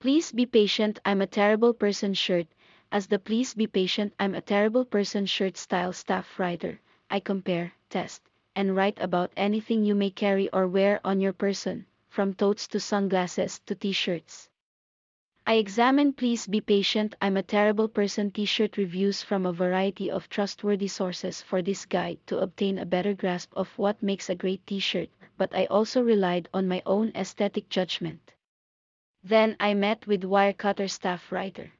Please be patient, I'm a terrible person shirt. As the Please be patient, I'm a terrible person shirt style staff writer, I compare, test, and write about anything you may carry or wear on your person, from totes to sunglasses to t shirts. I examine Please Be Patient I'm a Terrible Person t shirt reviews from a variety of trustworthy sources for this guide to obtain a better grasp of what makes a great t shirt, but I also relied on my own aesthetic judgment. Then I met with Wirecutter staff writer